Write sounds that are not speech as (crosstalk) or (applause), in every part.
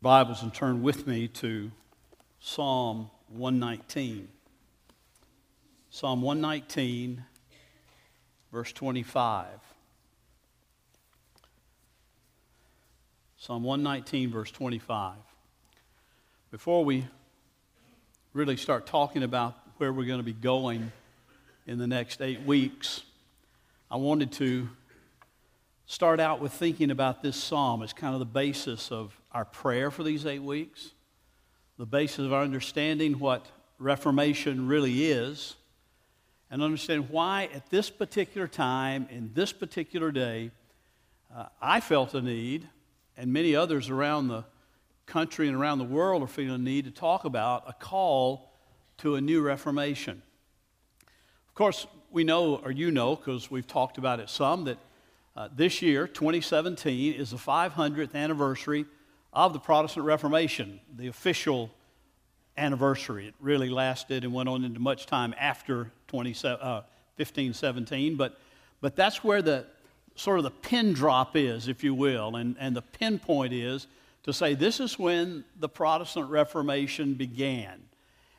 Bibles and turn with me to Psalm 119. Psalm 119, verse 25. Psalm 119, verse 25. Before we really start talking about where we're going to be going in the next eight weeks, I wanted to start out with thinking about this psalm as kind of the basis of our prayer for these eight weeks, the basis of our understanding what Reformation really is, and understand why at this particular time, in this particular day, uh, I felt a need, and many others around the country and around the world are feeling a need to talk about a call to a new Reformation. Of course, we know, or you know, because we've talked about it some, that uh, this year, 2017, is the 500th anniversary of the Protestant Reformation, the official anniversary. It really lasted and went on into much time after 20, uh, 1517, but, but that's where the sort of the pin drop is, if you will, and, and the pinpoint is to say this is when the Protestant Reformation began.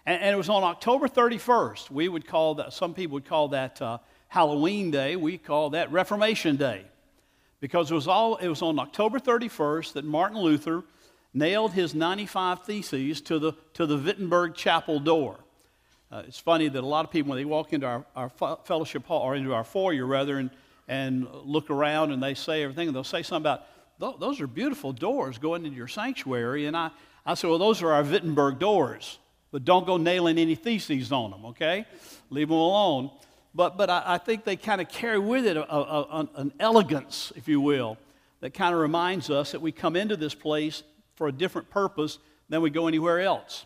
And, and it was on October 31st. We would call that, some people would call that uh, Halloween Day. We call that Reformation Day because it was, all, it was on October 31st that Martin Luther nailed his 95 Theses to the, to the Wittenberg Chapel door. Uh, it's funny that a lot of people, when they walk into our, our fellowship hall, or into our foyer rather, and, and look around and they say everything, and they'll say something about, those are beautiful doors going into your sanctuary. And I, I said, well, those are our Wittenberg doors, but don't go nailing any theses on them, okay? Leave them alone but, but I, I think they kind of carry with it a, a, a, an elegance, if you will, that kind of reminds us that we come into this place for a different purpose than we go anywhere else.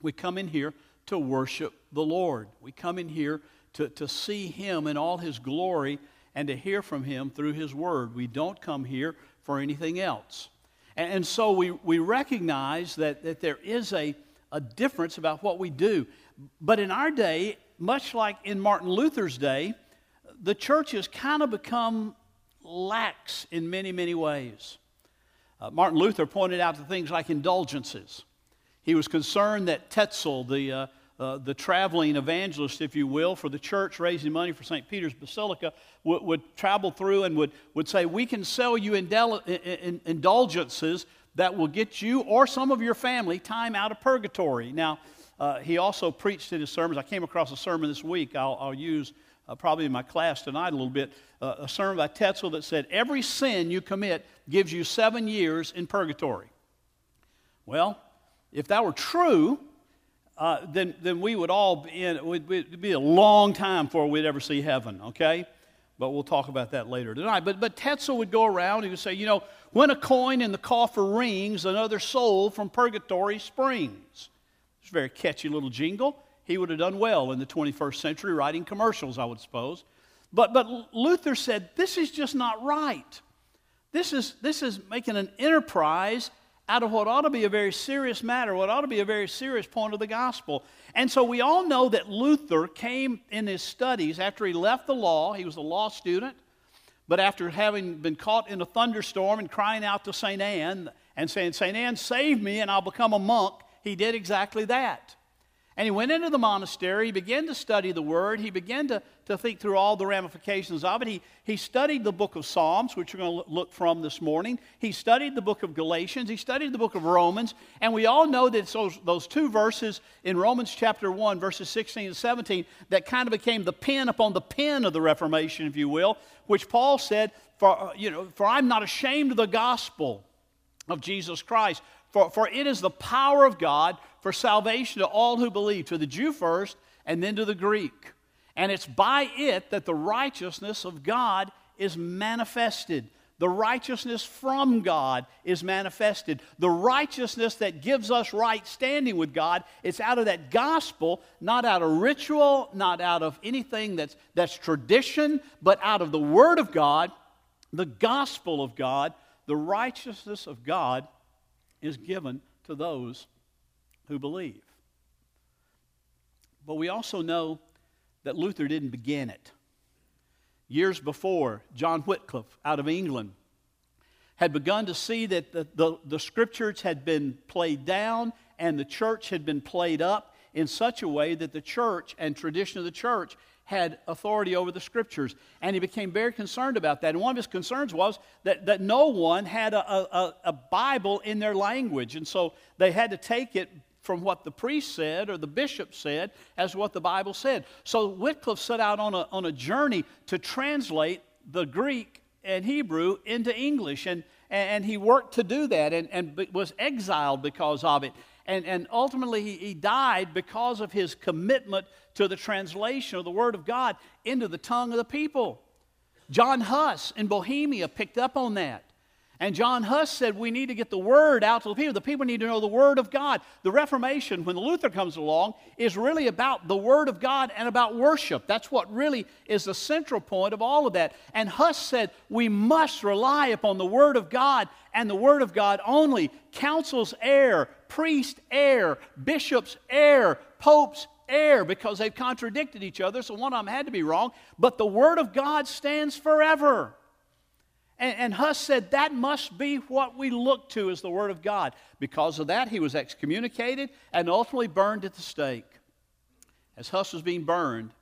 We come in here to worship the Lord. We come in here to, to see Him in all His glory and to hear from Him through His Word. We don't come here for anything else. And, and so we, we recognize that, that there is a, a difference about what we do. But in our day, much like in Martin Luther's day, the church has kind of become lax in many, many ways. Uh, Martin Luther pointed out to things like indulgences. He was concerned that Tetzel, the, uh, uh, the traveling evangelist, if you will, for the church raising money for St. Peter's Basilica, would, would travel through and would, would say, We can sell you indul- in, indulgences that will get you or some of your family time out of purgatory. Now, uh, he also preached in his sermons. I came across a sermon this week I'll, I'll use uh, probably in my class tonight a little bit. Uh, a sermon by Tetzel that said, Every sin you commit gives you seven years in purgatory. Well, if that were true, uh, then, then we would all be in, it would be a long time before we'd ever see heaven, okay? But we'll talk about that later tonight. But, but Tetzel would go around, he would say, you know, when a coin in the coffer rings, another soul from purgatory springs. It's a very catchy little jingle. He would have done well in the 21st century writing commercials, I would suppose. But, but Luther said, this is just not right. This is, this is making an enterprise out of what ought to be a very serious matter, what ought to be a very serious point of the gospel. And so we all know that Luther came in his studies after he left the law, he was a law student, but after having been caught in a thunderstorm and crying out to St. Anne and saying, St. Anne, save me and I'll become a monk, he did exactly that. And he went into the monastery, he began to study the word, he began to, to think through all the ramifications of it. He, he studied the book of Psalms, which we're going to look from this morning. He studied the book of Galatians, he studied the book of Romans, and we all know that those, those two verses in Romans chapter 1, verses 16 and 17, that kind of became the pen upon the pen of the Reformation, if you will, which Paul said, For, uh, you know, for I'm not ashamed of the gospel of Jesus Christ. For, for it is the power of God for salvation to all who believe, to the Jew first, and then to the Greek. And it's by it that the righteousness of God is manifested. The righteousness from God is manifested. The righteousness that gives us right standing with God, it's out of that gospel, not out of ritual, not out of anything that's, that's tradition, but out of the Word of God, the gospel of God, the righteousness of God is given to those who believe. But we also know that Luther didn't begin it. Years before, John Wycliffe out of England had begun to see that the, the, the scriptures had been played down and the church had been played up in such a way that the church and tradition of the church had authority over the scriptures. And he became very concerned about that. And one of his concerns was that, that no one had a, a, a Bible in their language. And so they had to take it from what the priest said or the bishop said as what the Bible said. So Wycliffe set out on a, on a journey to translate the Greek and Hebrew into English. And, and he worked to do that and, and was exiled because of it. And, and ultimately, he, he died because of his commitment to the translation of the Word of God into the tongue of the people. John Huss in Bohemia picked up on that. And John Huss said we need to get the word out to the people. The people need to know the word of God. The Reformation, when Luther comes along, is really about the word of God and about worship. That's what really is the central point of all of that. And Huss said we must rely upon the word of God and the word of God only. Councils err, priests err, bishops err, popes err because they've contradicted each other, so one of them had to be wrong. But the word of God stands forever. And, and, Huss said that must be what we look to as the Word of God. Because of that, he was excommunicated and ultimately burned at the stake. As Huss was being burned,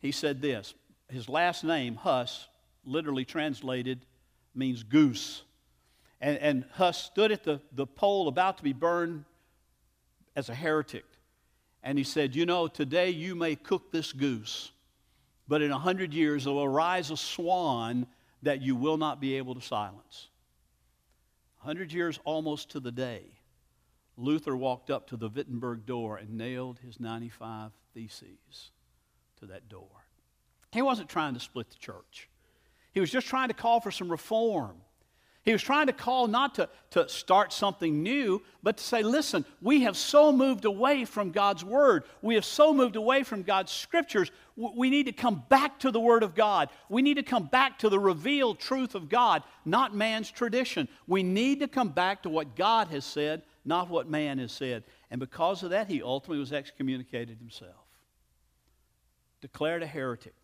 he said this. His last name, Huss, literally translated means goose. And, and Huss stood at the, the pole about to be burned as a heretic. And he said, You know, today you may cook this goose, but in a hundred years there will arise a swan that you will not be able to silence. A hundred years almost to the day, Luther walked up to the Wittenberg door and nailed his 95 Theses to that door. He wasn't trying to split the church. He was just trying to call for some reform. He was trying to call not to, to start something new, but to say, listen, we have so moved away from God's Word. We have so moved away from God's Scriptures. We need to come back to the Word of God. We need to come back to the revealed truth of God, not man's tradition. We need to come back to what God has said, not what man has said. And because of that, he ultimately was excommunicated himself. Declared a heretic,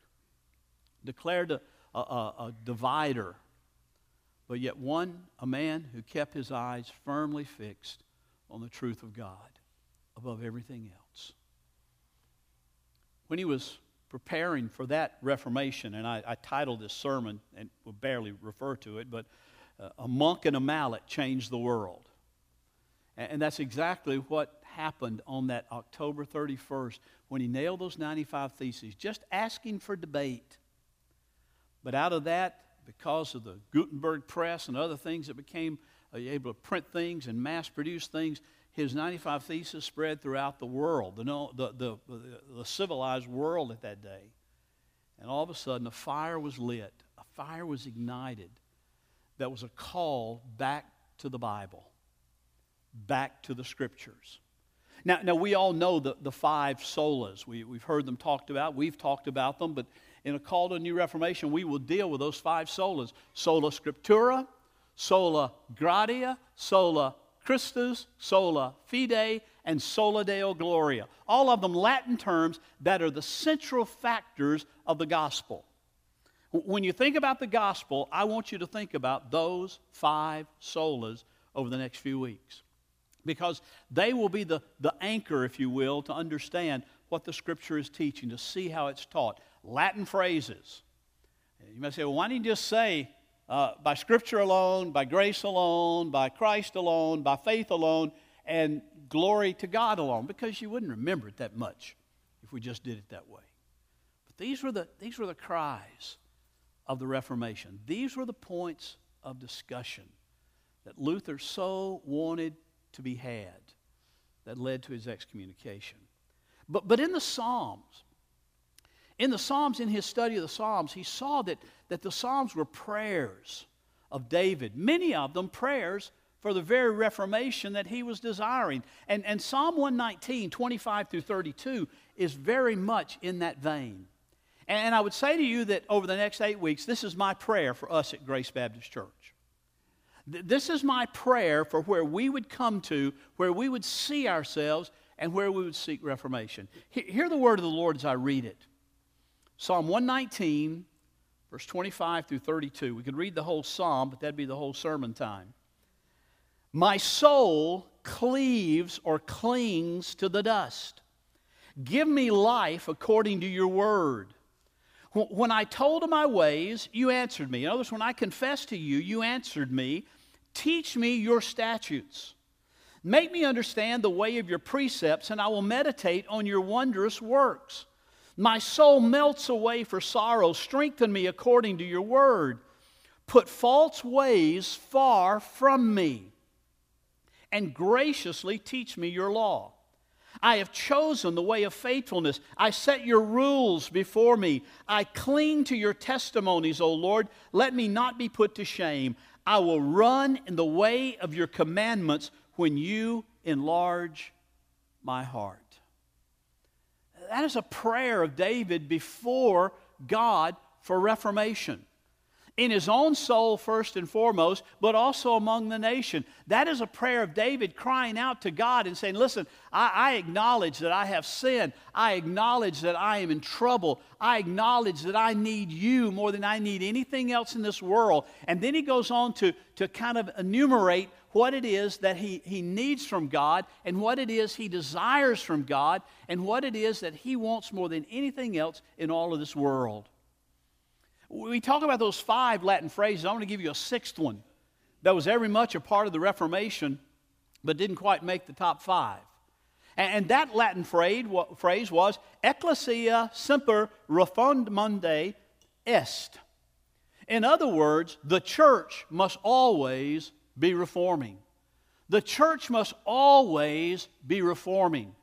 declared a, a, a divider but yet one, a man who kept his eyes firmly fixed on the truth of God above everything else. When he was preparing for that Reformation, and I, I titled this sermon, and will barely refer to it, but uh, A Monk and a Mallet Changed the World. And, and that's exactly what happened on that October 31st when he nailed those 95 theses, just asking for debate. But out of that, because of the Gutenberg press and other things that became uh, able to print things and mass produce things, his 95 Theses spread throughout the world, the, the, the, the, civilized world at that day. And all of a sudden, a fire was lit, a fire was ignited that was a call back to the Bible, back to the Scriptures. Now, now we all know the, the five solas. We, we've heard them talked about, we've talked about them, but in a call to a new reformation, we will deal with those five solas sola scriptura, sola gratia, sola Christus, sola fide, and sola deo gloria. All of them Latin terms that are the central factors of the gospel. When you think about the gospel, I want you to think about those five solas over the next few weeks because they will be the, the anchor, if you will, to understand what the scripture is teaching, to see how it's taught. Latin phrases. You may say, well, why didn't you just say uh, by Scripture alone, by grace alone, by Christ alone, by faith alone, and glory to God alone? Because you wouldn't remember it that much if we just did it that way. But these were the, these were the cries of the Reformation. These were the points of discussion that Luther so wanted to be had that led to his excommunication. But, but in the Psalms, in the Psalms, in his study of the Psalms, he saw that, that the Psalms were prayers of David, many of them prayers for the very reformation that he was desiring. And, and Psalm 119, 25 through 32, is very much in that vein. And I would say to you that over the next eight weeks, this is my prayer for us at Grace Baptist Church. This is my prayer for where we would come to, where we would see ourselves, and where we would seek reformation. Hear the word of the Lord as I read it. Psalm 119, verse 25 through 32. We could read the whole psalm, but that'd be the whole sermon time. My soul cleaves or clings to the dust. Give me life according to your word. When I told of my ways, you answered me. In other words, when I confessed to you, you answered me. Teach me your statutes. Make me understand the way of your precepts, and I will meditate on your wondrous works. My soul melts away for sorrow. Strengthen me according to your word. Put false ways far from me, and graciously teach me your law. I have chosen the way of faithfulness. I set your rules before me. I cling to your testimonies, O Lord. Let me not be put to shame. I will run in the way of your commandments when you enlarge my heart. That is a prayer of David before God for reformation in his own soul first and foremost, but also among the nation. That is a prayer of David crying out to God and saying, Listen, I, I, acknowledge that I have sinned. I acknowledge that I am in trouble. I acknowledge that I need you more than I need anything else in this world. And then he goes on to, to kind of enumerate what it is that he, he needs from God and what it is he desires from God and what it is that he wants more than anything else in all of this world we talk about those five Latin phrases. I want to give you a sixth one that was very much a part of the Reformation, but didn't quite make the top five. And, that Latin phrase, was Ecclesia semper reformanda est. In other words, the church must always be reforming. The church must always be reforming.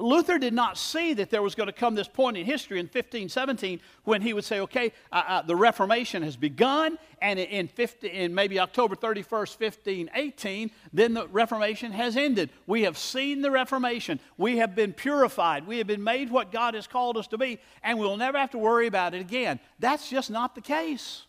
Luther did not see that there was going to come this point in history in 1517 when he would say, okay, uh, uh, the Reformation has begun, and in, 50, in maybe October 31st, 1518, then the Reformation has ended. We have seen the Reformation. We have been purified. We have been made what God has called us to be, and we'll never have to worry about it again. That's just not the case.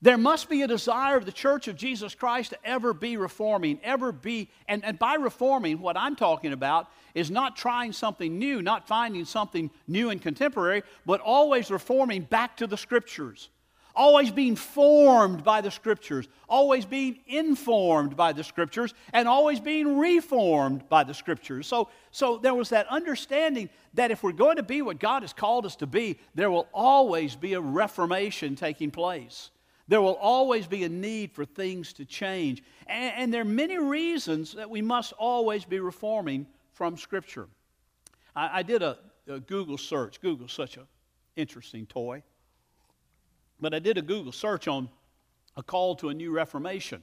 There must be a desire of the church of Jesus Christ to ever be reforming, ever be, and, and by reforming, what I'm talking about is not trying something new, not finding something new and contemporary, but always reforming back to the Scriptures. Always being formed by the Scriptures, always being informed by the Scriptures, and always being reformed by the Scriptures. So, so there was that understanding that if we're going to be what God has called us to be, there will always be a reformation taking place. There will always be a need for things to change. And, and, there are many reasons that we must always be reforming from Scripture. I, I did a, a, Google search. Google's such an interesting toy. But I did a Google search on a call to a new reformation.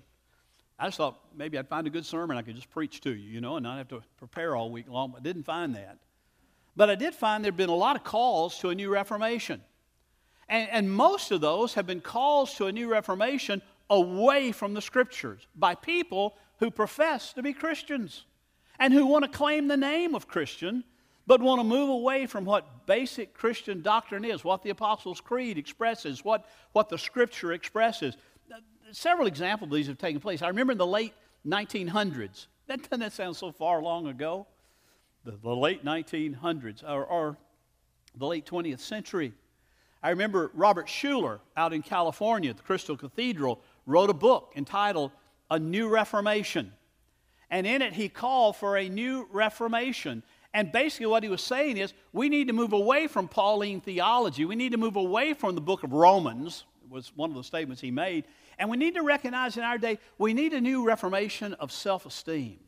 I just thought maybe I'd find a good sermon I could just preach to you, you know, and not have to prepare all week long. But I didn't find that. But I did find there had been a lot of calls to a new reformation. And, and most of those have been calls to a new reformation away from the scriptures by people who profess to be Christians and who want to claim the name of Christian, but want to move away from what basic Christian doctrine is, what the Apostles' Creed expresses, what, what the Scripture expresses. Several examples of these have taken place. I remember in the late 1900s, that doesn't that sound so far long ago? The, the late 1900s, or, or the late 20th century. I remember Robert Schuller out in California at the Crystal Cathedral wrote a book entitled A New Reformation. And in it, he called for a new reformation. And basically, what he was saying is we need to move away from Pauline theology. We need to move away from the book of Romans, was one of the statements he made. And we need to recognize in our day we need a new reformation of self esteem.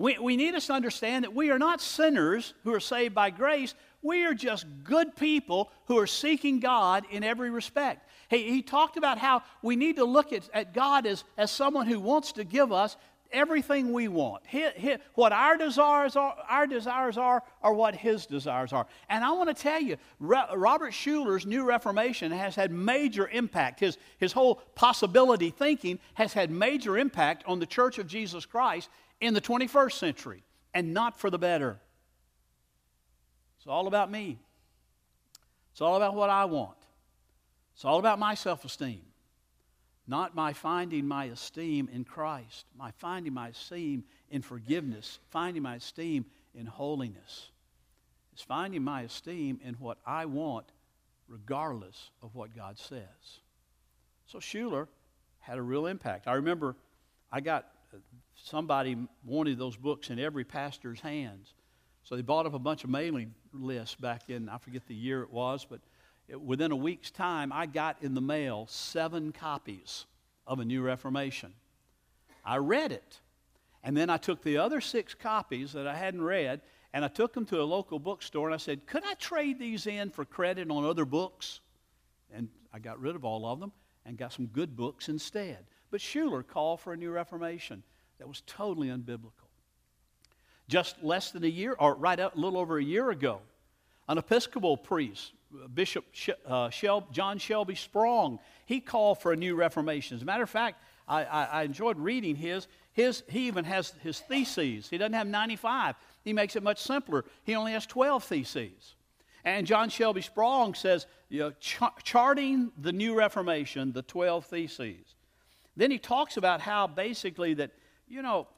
We, we need us to understand that we are not sinners who are saved by grace. We are just good people who are seeking God in every respect. He, he talked about how we need to look at, at God as, as someone who wants to give us everything we want. what our desires are, our desires are, or what his desires are. And I want to tell you, Robert Schuller's New Reformation has had major impact. His, his whole possibility thinking has had major impact on the Church of Jesus Christ in the 21st century, and not for the better. It's all about me. It's all about what I want. It's all about my self esteem, not my finding my esteem in Christ, my finding my esteem in forgiveness, finding my esteem in holiness. It's finding my esteem in what I want regardless of what God says. So Schuller had a real impact. I remember I got somebody wanted those books in every pastor's hands. So they bought up a bunch of mailing lists back in, I forget the year it was, but it, within a week's time, I got in the mail seven copies of A New Reformation. I read it. And then I took the other six copies that I hadn't read and I took them to a local bookstore and I said, Could I trade these in for credit on other books? And I got rid of all of them and got some good books instead. But Schuller called for a new Reformation that was totally unbiblical. Just less than a year, or right a little over a year ago, an Episcopal priest, Bishop uh, John Shelby Spong, he called for a new Reformation. As a matter of fact, I, I, enjoyed reading his. his. He even has his theses. He doesn't have 95. He makes it much simpler. He only has 12 theses. And John Shelby Spong says, you know, ch- charting the new Reformation, the 12 theses. Then he talks about how basically that, you know,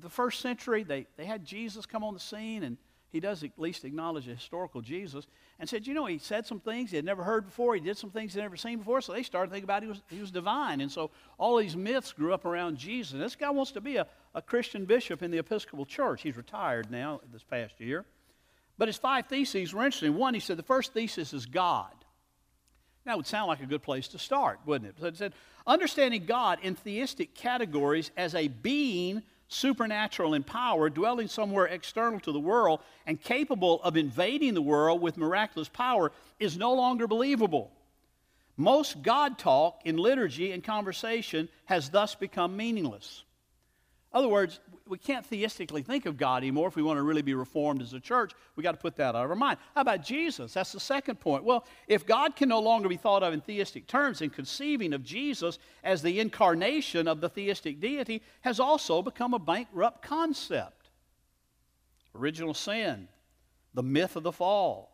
the first century, they, they had Jesus come on the scene, and he does at least acknowledge a historical Jesus, and said, you know, he said some things he had never heard before. He did some things they'd never seen before, so they started thinking about he was, he was divine. And so all these myths grew up around Jesus. And this guy wants to be a, a Christian bishop in the Episcopal Church. He's retired now this past year. But his five theses were interesting. One, he said the first thesis is God. That would sound like a good place to start, wouldn't it? So it said, understanding God in theistic categories as a being supernatural in power, dwelling somewhere external to the world, and capable of invading the world with miraculous power is no longer believable. Most God talk in liturgy and conversation has thus become meaningless. Other words, we can't theistically think of God anymore if we want to really be reformed as a church. We've got to put that out of our mind. How about Jesus? That's the second point. Well, if God can no longer be thought of in theistic terms, then conceiving of Jesus as the incarnation of the theistic deity has also become a bankrupt concept. Original sin, the myth of the fall,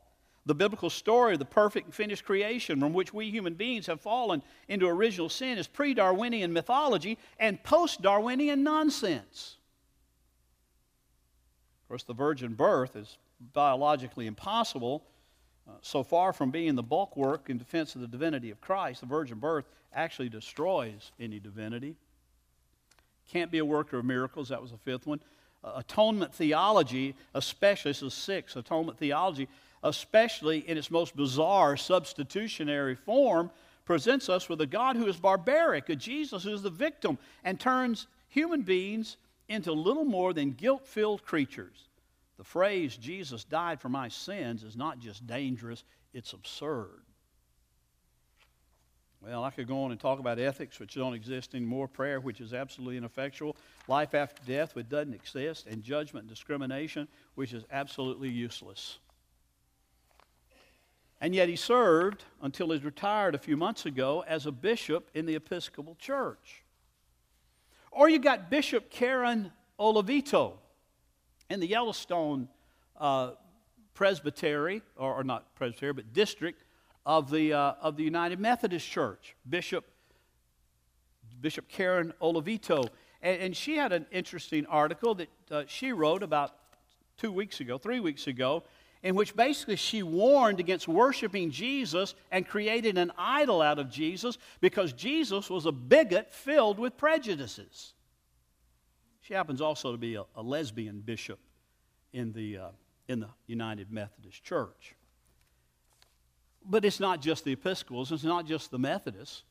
the biblical story of the perfect finished creation from which we human beings have fallen into original sin is pre Darwinian mythology and post Darwinian nonsense. Of course, the virgin birth is biologically impossible. Uh, so far from being the bulwark in defense of the divinity of Christ, the virgin birth actually destroys any divinity. Can't be a worker of miracles, that was the fifth one. Uh, atonement theology, especially, this is six, atonement theology especially in its most bizarre substitutionary form, presents us with a God who is barbaric, a Jesus who is the victim, and turns human beings into little more than guilt filled creatures. The phrase, Jesus died for my sins, is not just dangerous, it's absurd. Well, I could go on and talk about ethics, which don't exist anymore, prayer, which is absolutely ineffectual, life after death, which doesn't exist, and judgment and discrimination, which is absolutely useless. And yet he served until he retired a few months ago as a bishop in the Episcopal Church. Or you got Bishop Karen Oliveto in the Yellowstone uh, Presbytery, or, or, not Presbytery, but district of the, uh, of the United Methodist Church. Bishop, Bishop Karen Oliveto. And, and she had an interesting article that uh, she wrote about two weeks ago, three weeks ago, in which basically she warned against worshiping Jesus and created an idol out of Jesus because Jesus was a bigot filled with prejudices. She happens also to be a, a lesbian bishop in the, uh, in the United Methodist Church. But it's not just the Episcopals, it's not just the Methodists.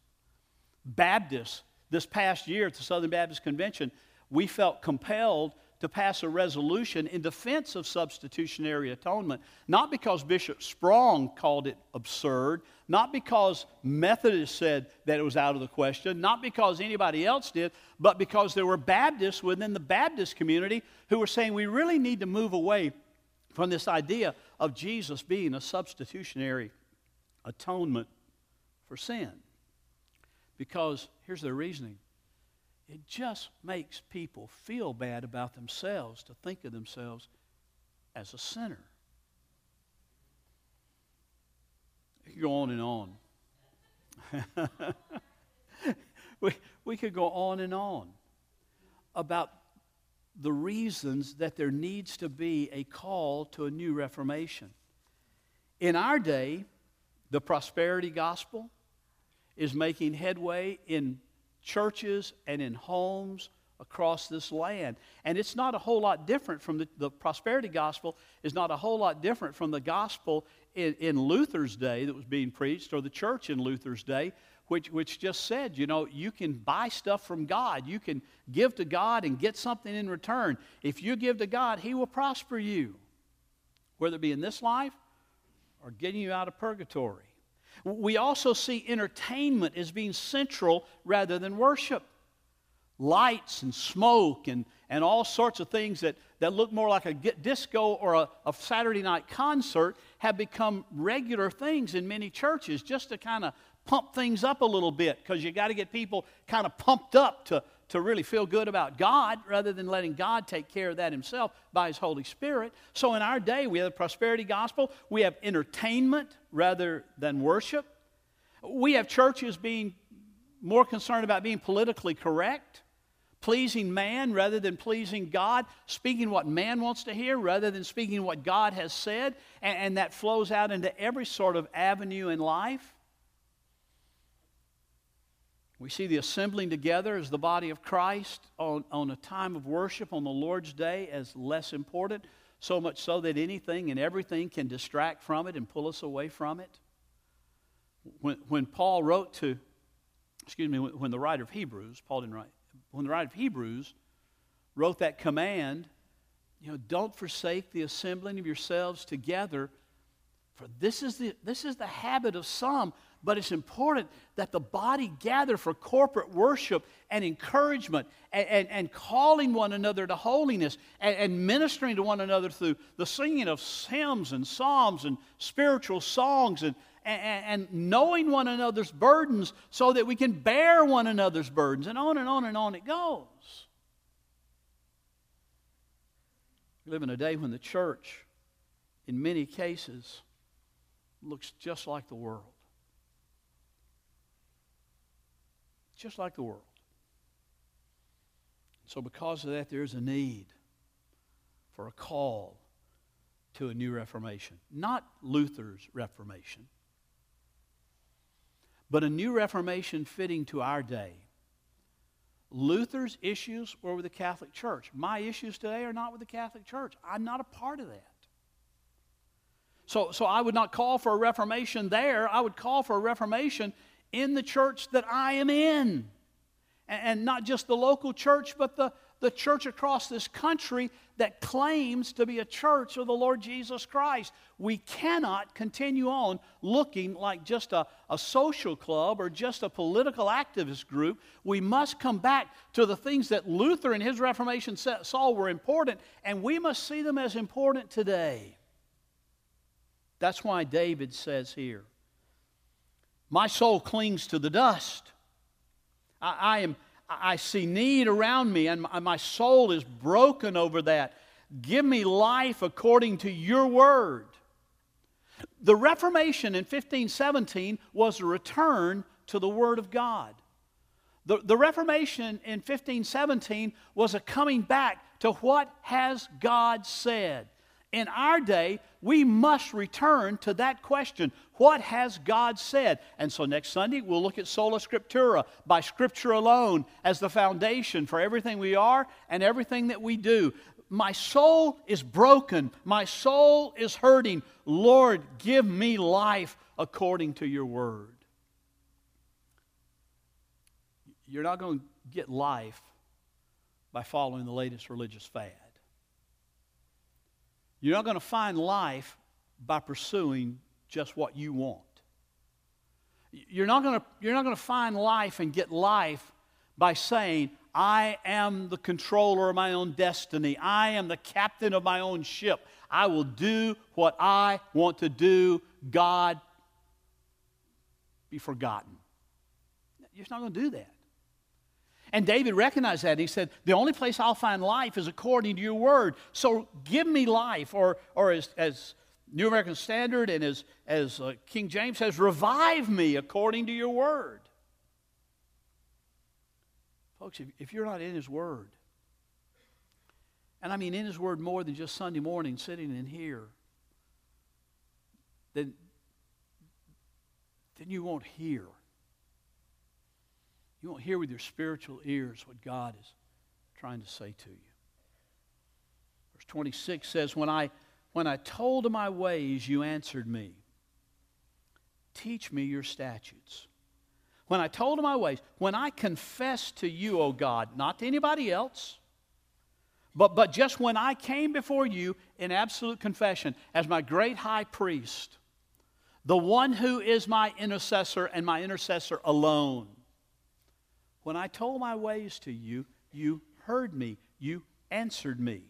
Baptists, this past year at the Southern Baptist Convention, we felt compelled to pass a resolution in defense of substitutionary atonement, not because Bishop Spong called it absurd, not because Methodists said that it was out of the question, not because anybody else did, but because there were Baptists within the Baptist community who were saying we really need to move away from this idea of Jesus being a substitutionary atonement for sin. Because here's their reasoning it just makes people feel bad about themselves to think of themselves as a sinner. It could go on and on. (laughs) we, we could go on and on about the reasons that there needs to be a call to a new reformation. In our day, The prosperity gospel is making headway in churches and in homes across this land. And it's not a whole lot different from the, the prosperity gospel, is not a whole lot different from the gospel in, in Luther's day that was being preached, or the church in Luther's day, which, which just said, you know, you can buy stuff from God. You can give to God and get something in return. If you give to God, He will prosper you, whether it be in this life or getting you out of purgatory. We also see entertainment as being central rather than worship. Lights and smoke and, and all sorts of things that, that look more like a disco or a, a Saturday night concert have become regular things in many churches just to kind of pump things up a little bit because you got to get people kind of pumped up to, to really feel good about God rather than letting God take care of that himself by his Holy Spirit. So in our day, we have the prosperity gospel, we have entertainment rather than worship. We have churches being more concerned about being politically correct, pleasing man rather than pleasing God, speaking what man wants to hear rather than speaking what God has said, and, and that flows out into every sort of avenue in life. We see the assembling together as the body of Christ on, on a time of worship on the Lord's Day as less important, so much so that anything and everything can distract from it and pull us away from it. When, when Paul wrote to, excuse me, when, when the writer of Hebrews, Paul didn't write, when the writer of Hebrews wrote that command, you know, don't forsake the assembling of yourselves together, for this is the, this is the habit of some but it's important that the body gather for corporate worship and encouragement and, and, and calling one another to holiness and, and, ministering to one another through the singing of hymns and psalms and spiritual songs and, and, knowing one another's burdens so that we can bear one another's burdens and on and on and on it goes. We live in a day when the church, in many cases, looks just like the world. Just like the world. So, because of that, there's a need for a call to a new Reformation. Not Luther's Reformation, but a new Reformation fitting to our day. Luther's issues were with the Catholic Church. My issues today are not with the Catholic Church. I'm not a part of that. So, so I would not call for a reformation there. I would call for a reformation in the church that I am in. And not just the local church, but the, the church across this country that claims to be a church of the Lord Jesus Christ. We cannot continue on looking like just a, a social club or just a political activist group. We must come back to the things that Luther and his Reformation saw were important, and we must see them as important today. That's why David says here my soul clings to the dust. I, I am, I see need around me, and my, my soul is broken over that. Give me life according to your word. The Reformation in 1517 was a return to the Word of God. The, the Reformation in 1517 was a coming back to what has God said. In our day, we must return to that question what has God said? And so next Sunday, we'll look at Sola Scriptura, by Scripture alone, as the foundation for everything we are and everything that we do. My soul is broken. My soul is hurting. Lord, give me life according to your word. You're not going to get life by following the latest religious fad. You're not going to find life by pursuing just what you want. You're not going to, you're not going to find life and get life by saying, I am the controller of my own destiny. I am the captain of my own ship. I will do what I want to do. God be forgotten. You're not going to do that. And David recognized that. He said, The only place I'll find life is according to your word. So give me life. Or, or as, as New American Standard and as, as uh, King James says, revive me according to your word. Folks, if, if you're not in his word, and I mean in his word more than just Sunday morning sitting in here, then then you won't hear. You won't hear with your spiritual ears what God is trying to say to you. Verse 26 says, When I, when I told of my ways, you answered me. Teach me your statutes. When I told of my ways, when I confessed to you, O God, not to anybody else, but, but just when I came before you in absolute confession as my great high priest, the one who is my intercessor and my intercessor alone, when I told my ways to you, you heard me, you answered me.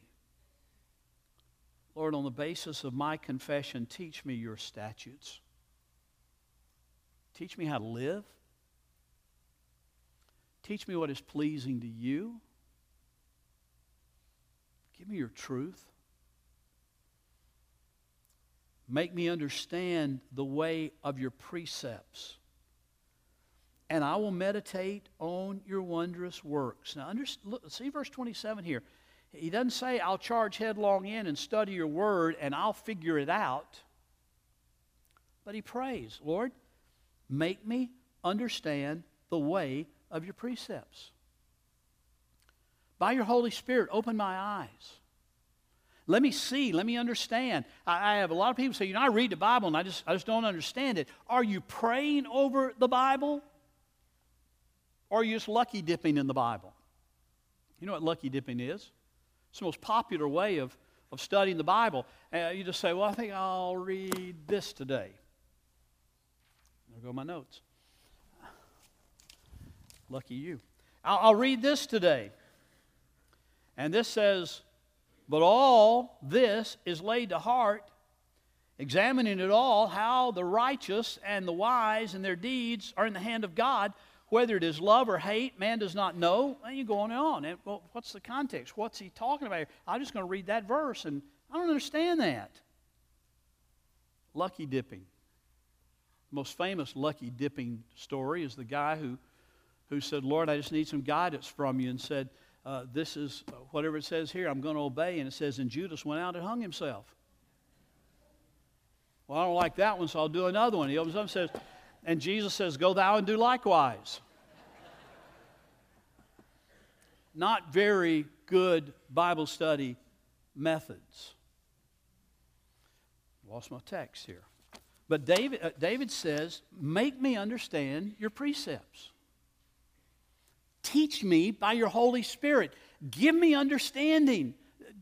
Lord, on the basis of my confession, teach me your statutes. Teach me how to live. Teach me what is pleasing to you. Give me your truth. Make me understand the way of your precepts. And I will meditate on your wondrous works. Now, under, look, see verse 27 here. He doesn't say, I'll charge headlong in and study your word and I'll figure it out. But he prays, Lord, make me understand the way of your precepts. By your Holy Spirit, open my eyes. Let me see, let me understand. I, have a lot of people say, you know, I read the Bible and I just, I just don't understand it. Are you praying over the Bible? Or are you just lucky dipping in the Bible? You know what lucky dipping is? It's the most popular way of, of studying the Bible. Uh, you just say, well, I think I'll read this today. There go my notes. Lucky you. I'll, I'll read this today. And this says, But all this is laid to heart, examining it all, how the righteous and the wise and their deeds are in the hand of God. Whether it is love or hate, man does not know. And you go on and on. And, well, what's the context? What's he talking about here? I'm just going to read that verse, and I don't understand that. Lucky dipping. The most famous lucky dipping story is the guy who, who said, Lord, I just need some guidance from you, and said, uh, This is uh, whatever it says here, I'm going to obey. And it says, And Judas went out and hung himself. Well, I don't like that one, so I'll do another one. He opens up and says, and Jesus says, Go thou and do likewise. Not very good Bible study methods. Lost my text here. But David, uh, David says, Make me understand your precepts. Teach me by your Holy Spirit. Give me understanding.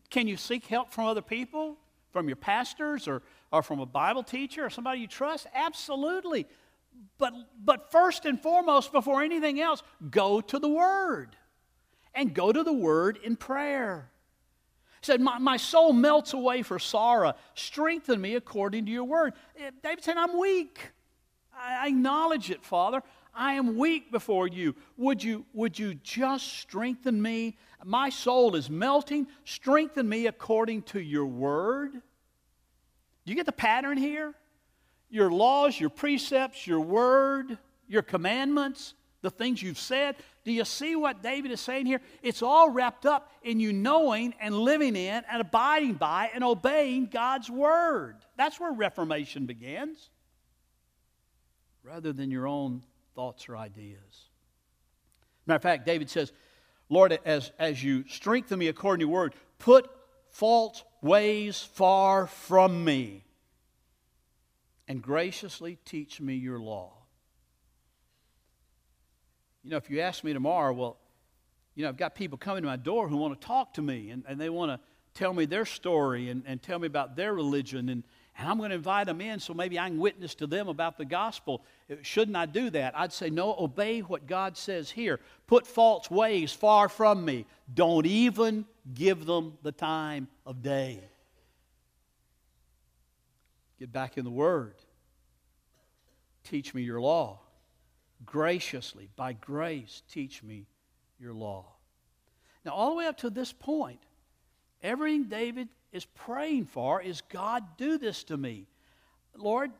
Can you seek help from other people? From your pastors or, or from a Bible teacher or somebody you trust? Absolutely. But, but first and foremost, before anything else, go to the Word. And go to the Word in prayer. He said, my, my soul melts away for sorrow. Strengthen me according to your word. Eh, David said, I'm weak. I acknowledge it, Father. I am weak before you. Would you, would you just strengthen me? My soul is melting. Strengthen me according to your word. Do you get the pattern here? Your laws, your precepts, your word, your commandments, the things you've said. Do you see what David is saying here? It's all wrapped up in you knowing and living in and abiding by and obeying God's word. That's where Reformation begins, rather than your own thoughts or ideas. Matter of fact, David says, Lord, as, as you strengthen me according to your word, put false ways far from me and graciously teach me your law. You know, if you ask me tomorrow, well, you know, I've got people coming to my door who want to talk to me and, and they want to tell me their story and, and tell me about their religion and, and I'm going to invite them in so maybe I can witness to them about the gospel. Uh, shouldn't I do that? I'd say, no, obey what God says here. Put false ways far from me. Don't even give them the time of day. Get back in the Word. Teach me your law. Graciously, by grace, teach me your law. Now, all the way up to this point, everything David is praying for is God, do this to me. Lord,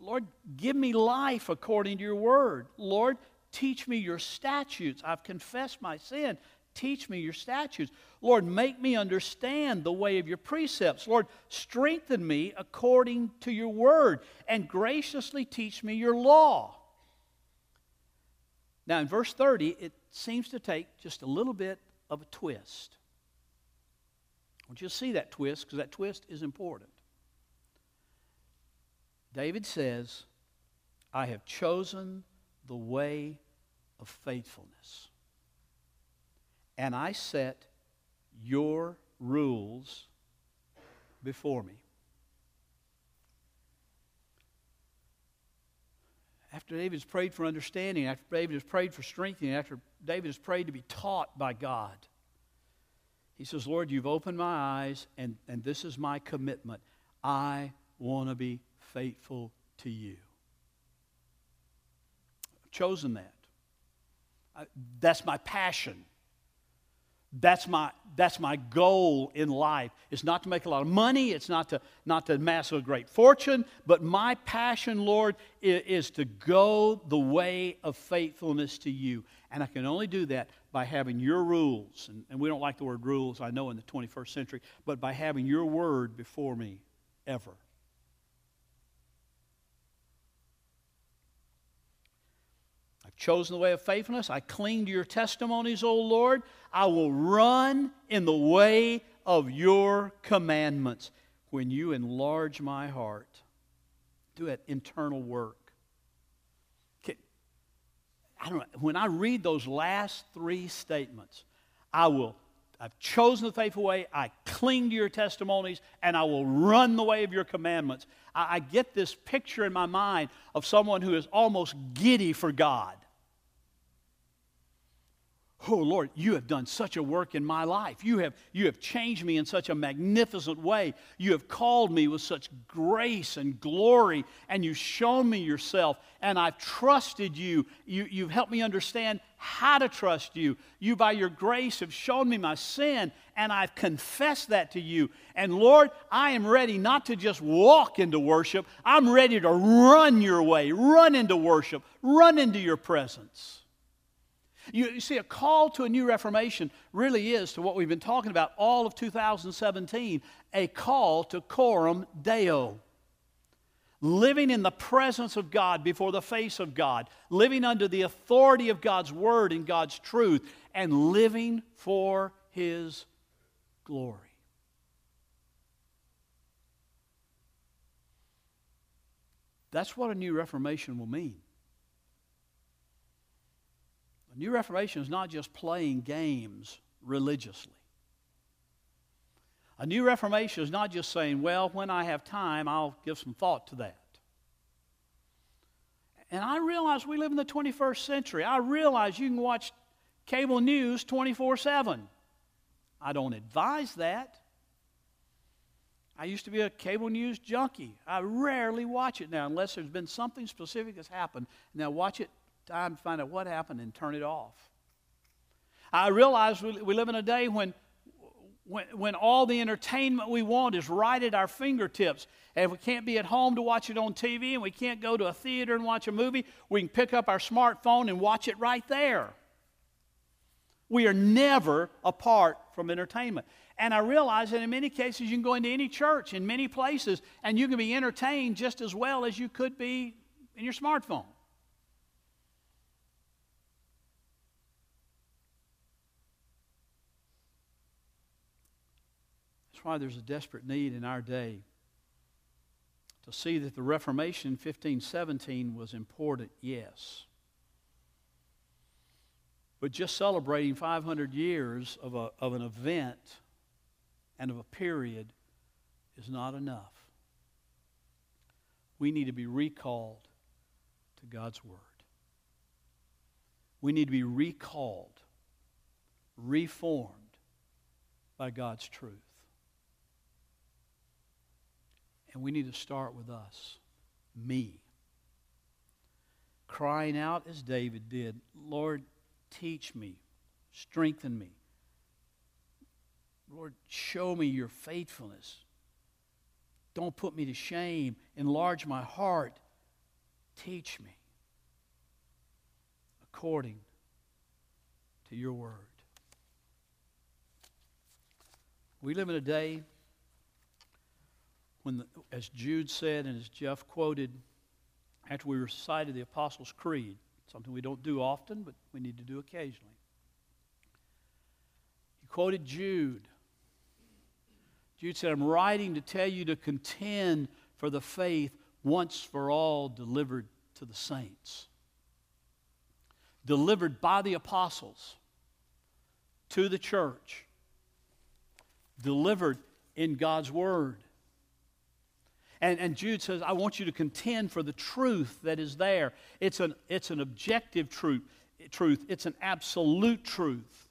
Lord, give me life according to your word. Lord, teach me your statutes. I've confessed my sin. Teach me your statutes. Lord, make me understand the way of your precepts. Lord, strengthen me according to your word and graciously teach me your law. Now, in verse 30, it seems to take just a little bit of a twist. I want you to see that twist because that twist is important. David says, I have chosen the way of faithfulness, and I set your rules before me. After David has prayed for understanding, after David has prayed for strengthening, after David has prayed to be taught by God, he says, Lord, you've opened my eyes, and, and this is my commitment. I want to be faithful to you. I've chosen that. I, that's my passion. That's my, that's my goal in life. It's not to make a lot of money. It's not to, not to amass a great fortune. But my passion, Lord, is, is to go the way of faithfulness to you. And I can only do that by having your rules. And, and we don't like the word rules, I know, in the 21st century. But by having your word before me ever. I've chosen the way of faithfulness. I cling to your testimonies, O Lord. I will run in the way of your commandments. When you enlarge my heart, do that internal work. I don't know, when I read those last three statements, I will, I've chosen the faithful way, I cling to your testimonies, and I will run the way of your commandments. I, I get this picture in my mind of someone who is almost giddy for God. Oh Lord, you have done such a work in my life. You have, you have changed me in such a magnificent way. You have called me with such grace and glory, and you've shown me yourself, and I've trusted you. you. You've helped me understand how to trust you. You, by your grace, have shown me my sin, and I've confessed that to you. And Lord, I am ready not to just walk into worship, I'm ready to run your way, run into worship, run into your presence. You, you, see, a call to a new reformation really is to what we've been talking about all of 2017 a call to coram deo. Living in the presence of God before the face of God, living under the authority of God's word and God's truth, and living for His glory. That's what a new reformation will mean. New reformation is not just playing games religiously. A new reformation is not just saying, well, when I have time, I'll give some thought to that. And I realize we live in the 21st century. I realize you can watch cable news 24 7. I don't advise that. I used to be a cable news junkie. I rarely watch it now unless there's been something specific that's happened. Now watch it time to find out what happened and turn it off. I realize we, we live in a day when, when, when all the entertainment we want is right at our fingertips. And if we can't be at home to watch it on TV and we can't go to a theater and watch a movie, we can pick up our smartphone and watch it right there. We are never apart from entertainment. And I realize that in many cases you can go into any church in many places and you can be entertained just as well as you could be in your smartphone. Why there's a desperate need in our day to see that the Reformation in 1517 was important, yes. But just celebrating 500 years of, a, of an event and of a period is not enough. We need to be recalled to God's Word. We need to be recalled, reformed by God's truth. And we need to start with us, me. Crying out as David did, Lord, teach me, strengthen me. Lord, show me your faithfulness. Don't put me to shame. Enlarge my heart. Teach me according to your word. We live in a day when, the, as Jude said and as Jeff quoted, after we recited the Apostles' Creed, something we don't do often, but we need to do occasionally. He quoted Jude. Jude said, I'm writing to tell you to contend for the faith once for all delivered to the saints. Delivered by the apostles to the church. Delivered in God's Word. And, and Jude says, I want you to contend for the truth that is there. It's an, it's an objective truth, truth, it's an absolute truth.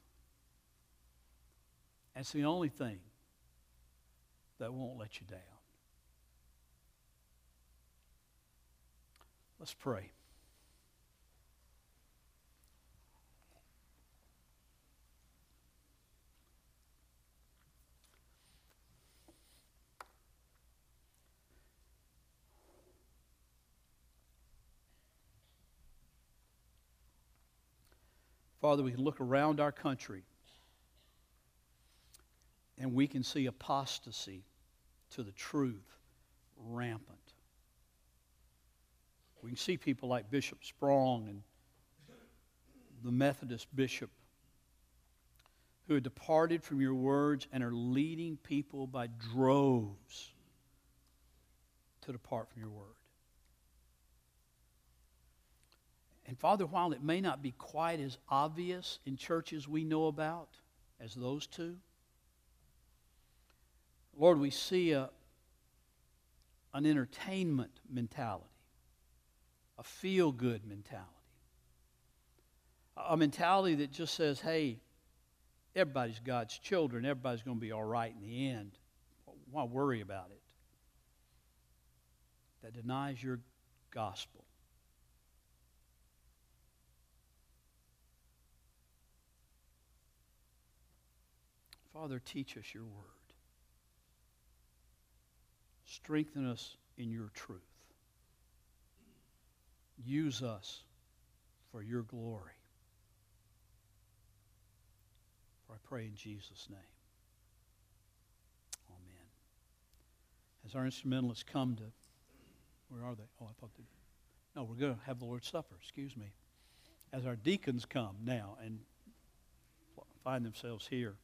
It's the only thing that won't let you down. Let's pray. Father, we can look around our country and we can see apostasy to the truth rampant. We can see people like Bishop Spong and the Methodist bishop who have departed from your words and are leading people by droves to depart from your word. And Father, while it may not be quite as obvious in churches we know about as those two, Lord, we see a, an entertainment mentality, a feel good mentality, a mentality that just says, hey, everybody's God's children, everybody's going to be all right in the end. Why worry about it? That denies your gospel. Father, teach us your word. Strengthen us in your truth. Use us for your glory. For I pray in Jesus' name. Amen. As our instrumentalists come to, where are they? Oh, I thought they, no, we're going to have the Lord's Supper, excuse me. As our deacons come now and find themselves here.